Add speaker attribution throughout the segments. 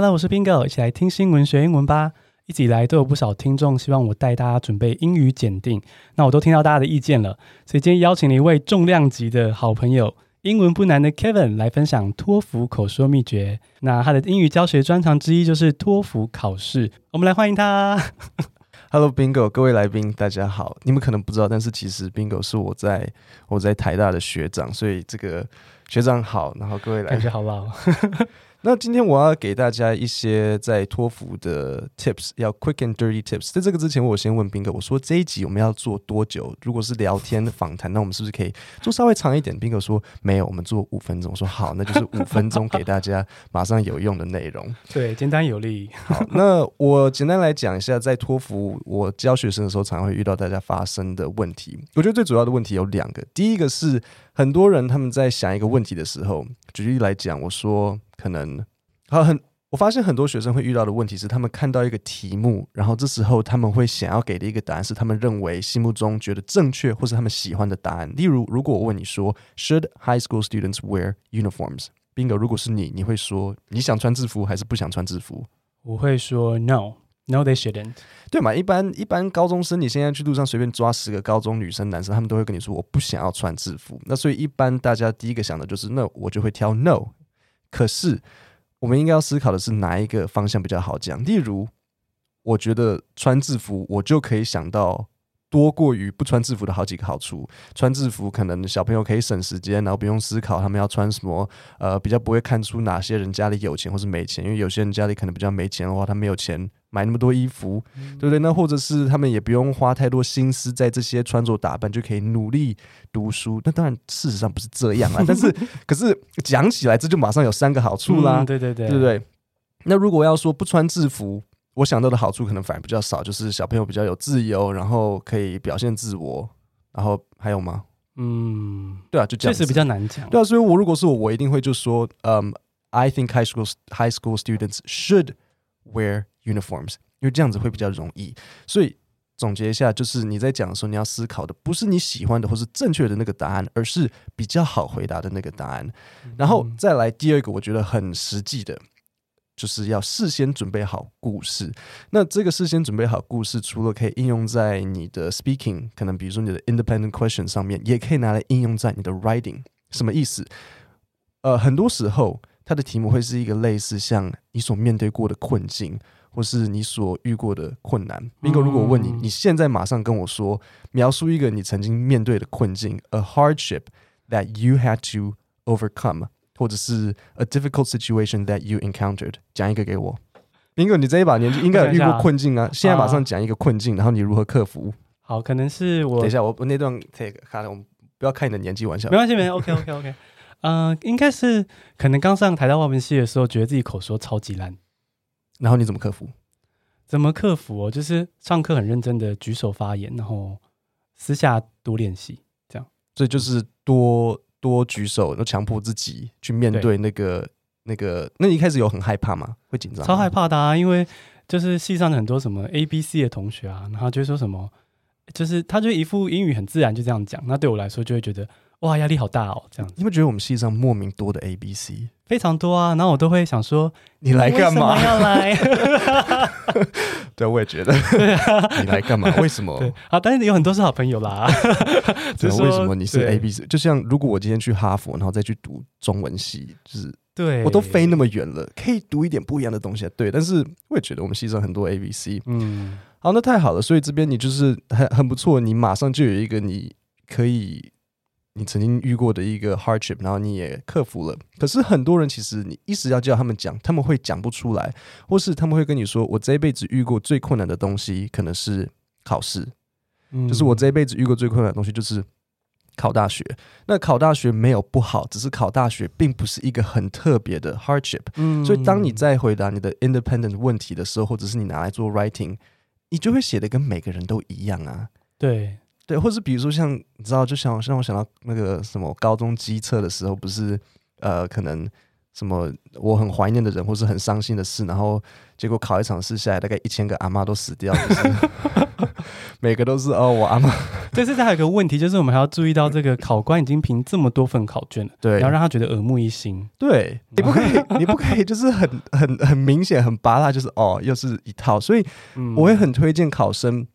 Speaker 1: Hello，我是 Bingo，一起来听新闻学英文吧。一直以来都有不少听众希望我带大家准备英语检定，那我都听到大家的意见了，所以今天邀请了一位重量级的好朋友，英文不难的 Kevin 来分享托福口说秘诀。那他的英语教学专长之一就是托福考试，我们来欢迎他。
Speaker 2: Hello Bingo，各位来宾大家好。你们可能不知道，但是其实 Bingo 是我在我在台大的学长，所以这个学长好。然后各位来宾，
Speaker 1: 感觉好老。
Speaker 2: 那今天我要给大家一些在托福的 tips，要 quick and dirty tips。在这个之前，我先问 Bingo，我说这一集我们要做多久？如果是聊天访谈，那我们是不是可以做稍微长一点？Bingo 说没有，我们做五分钟。我说好，那就是五分钟给大家马上有用的内容。
Speaker 1: 对，简单有力。
Speaker 2: 好，那我简单来讲一下，在托福我教学生的时候，常常会遇到大家发生的问题。我觉得最主要的问题有两个，第一个是很多人他们在想一个问题的时候，举例来讲，我说。可能，好很，我发现很多学生会遇到的问题是，他们看到一个题目，然后这时候他们会想要给的一个答案是他们认为心目中觉得正确或是他们喜欢的答案。例如，如果我问你说，Should high school students wear uniforms？Bingo，如果是你，你会说你想穿制服还是不想穿制服？
Speaker 1: 我会说 No，No，they shouldn't。
Speaker 2: 对嘛？一般一般高中生，你现在去路上随便抓十个高中女生、男生，他们都会跟你说我不想要穿制服。那所以一般大家第一个想的就是那我就会挑 No。可是，我们应该要思考的是哪一个方向比较好讲？例如，我觉得穿制服，我就可以想到。多过于不穿制服的好几个好处。穿制服可能小朋友可以省时间，然后不用思考他们要穿什么，呃，比较不会看出哪些人家里有钱或是没钱。因为有些人家里可能比较没钱的话，他没有钱买那么多衣服，嗯、对不对？那或者是他们也不用花太多心思在这些穿着打扮，就可以努力读书。那当然，事实上不是这样啊。但是，可是讲起来，这就马上有三个好处啦。
Speaker 1: 嗯、对对对，
Speaker 2: 对不对？那如果要说不穿制服，我想到的好处可能反而比较少，就是小朋友比较有自由，然后可以表现自我，然后还有吗？
Speaker 1: 嗯，
Speaker 2: 对啊，就这样。确
Speaker 1: 实比较难讲。
Speaker 2: 对啊，所以我如果是我，我一定会就说，嗯、um,，I think high school high school students should wear uniforms，因为这样子会比较容易。所以总结一下，就是你在讲的时候，你要思考的不是你喜欢的或是正确的那个答案，而是比较好回答的那个答案。然后再来第二个，我觉得很实际的。就是要事先准备好故事。那这个事先准备好故事，除了可以应用在你的 speaking，可能比如说你的 independent question 上面，也可以拿来应用在你的 writing。什么意思？呃，很多时候它的题目会是一个类似像你所面对过的困境，或是你所遇过的困难。比如如果问你，你现在马上跟我说，描述一个你曾经面对的困境，a hardship that you had to overcome。或者是 a difficult situation that you encountered，讲一个给我。Bingo，你这一把年纪 应该有遇过困境啊。现在马上讲一个困境，然后你如何克服？
Speaker 1: 好，可能是我。
Speaker 2: 等一下，我我那段 take，看我们不要开你的年纪玩笑。
Speaker 1: 没关系，没关系。OK OK OK。嗯，应该是可能刚上台大外文系的时候，觉得自己口说超级烂。
Speaker 2: 然后你怎么克服？
Speaker 1: 怎么克服？哦，就是上课很认真的举手发言，然后私下多练习，这样。
Speaker 2: 所以就是多。多举手，都强迫自己去面对那个、那个。那你一开始有很害怕吗？会紧张？
Speaker 1: 超害怕的啊！因为就是系上的很多什么 A、B、C 的同学啊，然后就会说什么，就是他就一副英语很自然就这样讲。那对我来说就会觉得哇，压力好大哦，这样子。
Speaker 2: 你会觉得我们系上莫名多的 A、B、C
Speaker 1: 非常多啊？然后我都会想说，
Speaker 2: 你来干嘛？
Speaker 1: 要来？
Speaker 2: 对，我也觉得。对啊，你来干嘛？为什么？
Speaker 1: 对啊，但是有很多是好朋友啦。
Speaker 2: 对，为什么你是 A B C？就像如果我今天去哈佛，然后再去读中文系，就是
Speaker 1: 对，
Speaker 2: 我都飞那么远了，可以读一点不一样的东西。对，但是我也觉得我们系上很多 A B C。嗯，好，那太好了。所以这边你就是很很不错，你马上就有一个你可以。你曾经遇过的一个 hardship，然后你也克服了。可是很多人其实你一时要叫他们讲，他们会讲不出来，或是他们会跟你说：“我这一辈子遇过最困难的东西可能是考试。”嗯，就是我这一辈子遇过最困难的东西就是考大学。那考大学没有不好，只是考大学并不是一个很特别的 hardship。嗯，所以当你在回答你的 independent 问题的时候，或者是你拿来做 writing，你就会写的跟每个人都一样啊。
Speaker 1: 对。
Speaker 2: 对，或是比如说像你知道，就像让我想到那个什么高中机测的时候，不是呃，可能什么我很怀念的人，或是很伤心的事，然后结果考一场试下来，大概一千个阿妈都死掉，就是每个都是哦，我阿妈。
Speaker 1: 对。这次还有一个问题，就是我们还要注意到这个考官已经评这么多份考卷了，
Speaker 2: 对，
Speaker 1: 然后让他觉得耳目一新。
Speaker 2: 对，你不可以，你不可以，就是很很很明显，很拔辣，就是哦，又是一套。所以我会很推荐考生，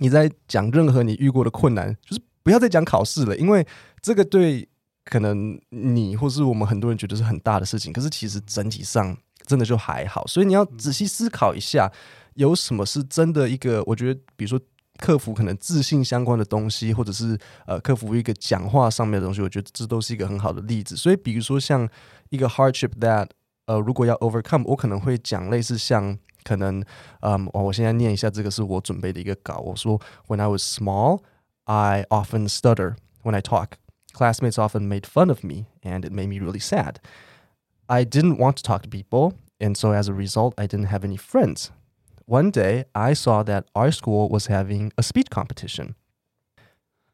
Speaker 2: 你在讲任何你遇过的困难，就是不要再讲考试了，因为这个对可能你或是我们很多人觉得是很大的事情，可是其实整体上真的就还好。所以你要仔细思考一下，有什么是真的一个，我觉得，比如说。克服可能自信相关的东西，或者是呃克服一个讲话上面的东西，我觉得这都是一个很好的例子。所以，比如说像一个 hardship that 呃，如果要 overcome，我可能会讲类似像可能嗯，哦，我现在念一下这个是我准备的一个稿。我说，When I was small, I often stutter when I talk. Classmates often made fun of me, and it made me really sad. I didn't want to talk to people, and so as a result, I didn't have any friends. One day, I saw that our school was having a speech competition.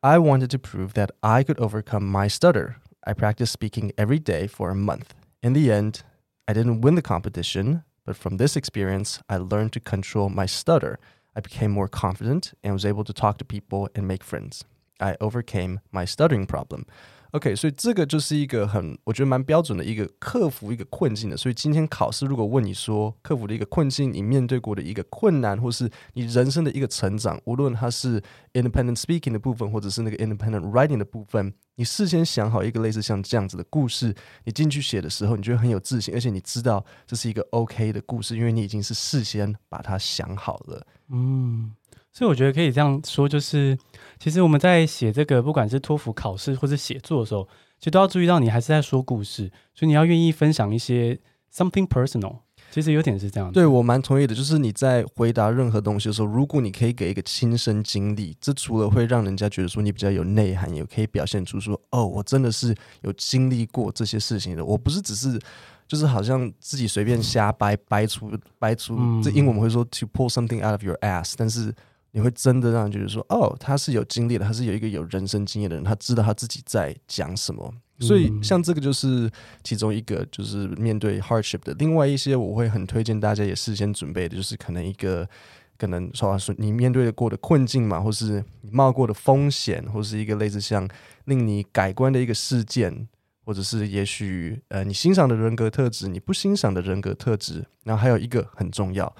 Speaker 2: I wanted to prove that I could overcome my stutter. I practiced speaking every day for a month. In the end, I didn't win the competition, but from this experience, I learned to control my stutter. I became more confident and was able to talk to people and make friends. I overcame my stuttering problem. OK，所以这个就是一个很，我觉得蛮标准的一个克服一个困境的。所以今天考试如果问你说克服的一个困境，你面对过的一个困难，或是你人生的一个成长，无论它是 independent speaking 的部分，或者是那个 independent writing 的部分，你事先想好一个类似像这样子的故事，你进去写的时候，你觉得很有自信，而且你知道这是一个 OK 的故事，因为你已经是事先把它想好了。
Speaker 1: 嗯。所以我觉得可以这样说，就是其实我们在写这个，不管是托福考试或者写作的时候，其实都要注意到你还是在说故事，所以你要愿意分享一些 something personal。其实有点是这样。
Speaker 2: 对，我蛮同意的，就是你在回答任何东西的时候，如果你可以给一个亲身经历，这除了会让人家觉得说你比较有内涵，也可以表现出说哦，我真的是有经历过这些事情的，我不是只是就是好像自己随便瞎掰掰出掰出，嗯、这英文我们会说 to pull something out of your ass，但是。你会真的让人觉得说，哦，他是有经历的，他是有一个有人生经验的人，他知道他自己在讲什么。所以，像这个就是其中一个，就是面对 hardship 的。另外一些，我会很推荐大家也事先准备的，就是可能一个可能说说你面对过的困境嘛，或是你冒过的风险，或是一个类似像令你改观的一个事件，或者是也许呃你欣赏的人格特质，你不欣赏的人格特质。然后还有一个很重要，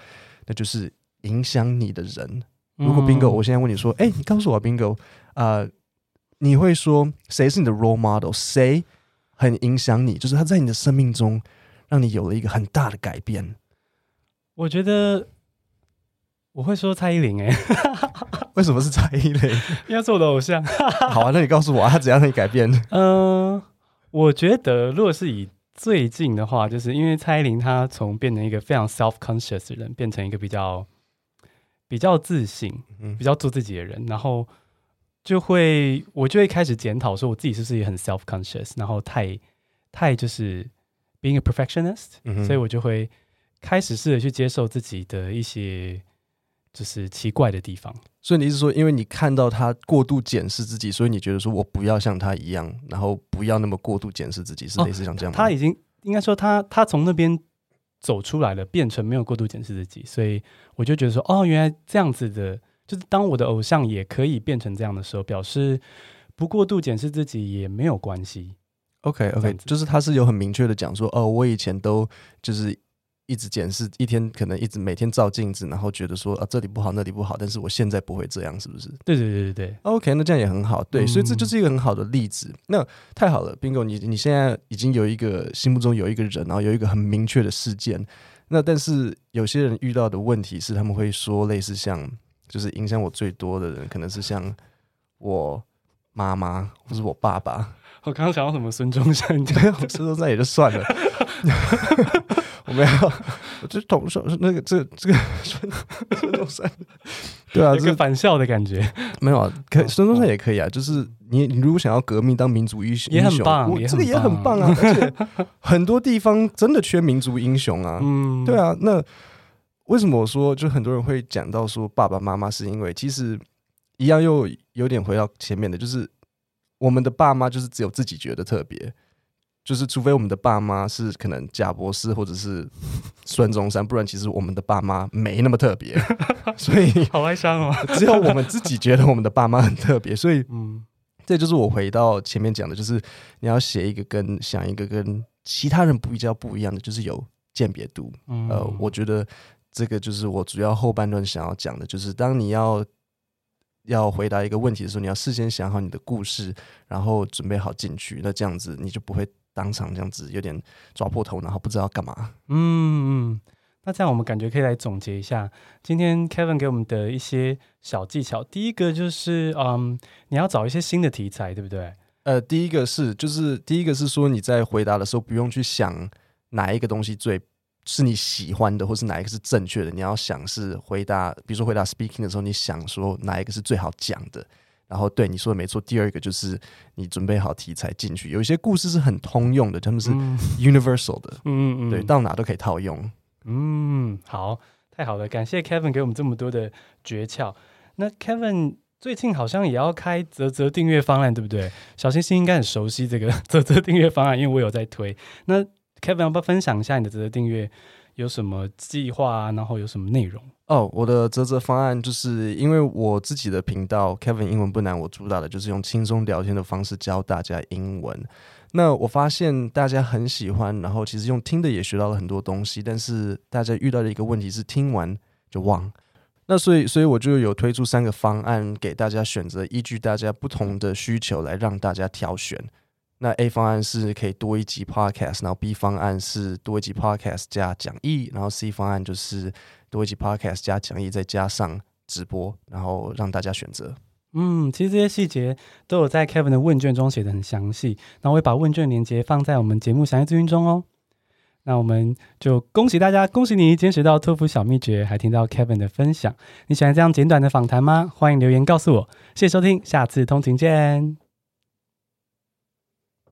Speaker 2: 那就是影响你的人。如果 Bingo，我现在问你说，哎、欸，你告诉我 Bingo，呃，你会说谁是你的 role model？谁很影响你？就是他在你的生命中让你有了一个很大的改变。
Speaker 1: 我觉得我会说蔡依林，哎，
Speaker 2: 为什么是蔡依林？
Speaker 1: 因为是我的偶像。
Speaker 2: 好啊，那你告诉我，他怎样让你改变？
Speaker 1: 嗯、呃，我觉得如果是以最近的话，就是因为蔡依林她从变成一个非常 self conscious 的人，变成一个比较。比较自信，比较做自己的人，嗯、然后就会我就会开始检讨，说我自己是不是也很 self conscious，然后太太就是 being a perfectionist，、嗯、所以我就会开始试着去接受自己的一些就是奇怪的地方。
Speaker 2: 所以你意思说，因为你看到他过度检视自己，所以你觉得说我不要像他一样，然后不要那么过度检视自己，是类似像这样吗？
Speaker 1: 哦、他已经应该说他他从那边。走出来了，变成没有过度检视自己，所以我就觉得说，哦，原来这样子的，就是当我的偶像也可以变成这样的时候，表示不过度检视自己也没有关系。
Speaker 2: OK，OK，okay, okay, 就是他是有很明确的讲说，哦，我以前都就是。一直检视，一天可能一直每天照镜子，然后觉得说啊这里不好那里不好，但是我现在不会这样，是不是？
Speaker 1: 对对对对对。
Speaker 2: OK，那这样也很好，对，嗯、所以这就是一个很好的例子。那太好了，Bingo，你你现在已经有一个心目中有一个人，然后有一个很明确的事件。那但是有些人遇到的问题是，他们会说类似像，就是影响我最多的人，可能是像我妈妈或是我爸爸。
Speaker 1: 我刚刚想到什么孙中山，
Speaker 2: 你讲孙中山也就算了。我没有，我就同说那个这这个孙孙中山，对啊，
Speaker 1: 这个反校的感觉。
Speaker 2: 没有啊，可孙中山也可以啊，就是你你如果想要革命当民族英雄
Speaker 1: 也很棒，
Speaker 2: 这个也很棒啊，而且很多地方真的缺民族英雄啊，嗯，对啊，那为什么我说就很多人会讲到说爸爸妈妈是因为其实一样又有点回到前面的，就是我们的爸妈就是只有自己觉得特别。就是除非我们的爸妈是可能贾博士或者是孙中山，不然其实我们的爸妈没那么特别，所以
Speaker 1: 好哀伤哦。
Speaker 2: 只有我们自己觉得我们的爸妈很特别，所以嗯，这就是我回到前面讲的，就是你要写一个跟想一个跟其他人比较不一样的，就是有鉴别度。嗯、呃，我觉得这个就是我主要后半段想要讲的，就是当你要要回答一个问题的时候，你要事先想好你的故事，然后准备好进去，那这样子你就不会。当场这样子有点抓破头，然后不知道干嘛。
Speaker 1: 嗯嗯，那这样我们感觉可以来总结一下今天 Kevin 给我们的一些小技巧。第一个就是，嗯，你要找一些新的题材，对不对？
Speaker 2: 呃，第一个是，就是第一个是说你在回答的时候不用去想哪一个东西最是你喜欢的，或是哪一个是正确的。你要想是回答，比如说回答 speaking 的时候，你想说哪一个是最好讲的。然后对你说的没错，第二个就是你准备好题材进去。有一些故事是很通用的，他们是 universal 的，嗯嗯，对，到哪都可以套用。
Speaker 1: 嗯，好，太好了，感谢 Kevin 给我们这么多的诀窍。那 Kevin 最近好像也要开泽泽订阅方案，对不对？小星星应该很熟悉这个 泽泽订阅方案，因为我有在推。那 Kevin 要不要分享一下你的啧啧订阅有什么计划啊？然后有什么内容？
Speaker 2: 哦我的啧啧方案就是因为我自己的频道 Kevin 英文不难，我主打的就是用轻松聊天的方式教大家英文。那我发现大家很喜欢，然后其实用听的也学到了很多东西，但是大家遇到的一个问题是听完就忘。那所以，所以我就有推出三个方案给大家选择，依据大家不同的需求来让大家挑选。那 A 方案是可以多一集 Podcast，然后 B 方案是多一集 Podcast 加讲义，然后 C 方案就是多一集 Podcast 加讲义再加上直播，然后让大家选择。
Speaker 1: 嗯，其实这些细节都有在 Kevin 的问卷中写得很详细，那我会把问卷链接放在我们节目详细资讯中哦。那我们就恭喜大家，恭喜你今天学到托福小秘诀，还听到 Kevin 的分享。你喜欢这样简短的访谈吗？欢迎留言告诉我。谢谢收听，下次通勤见。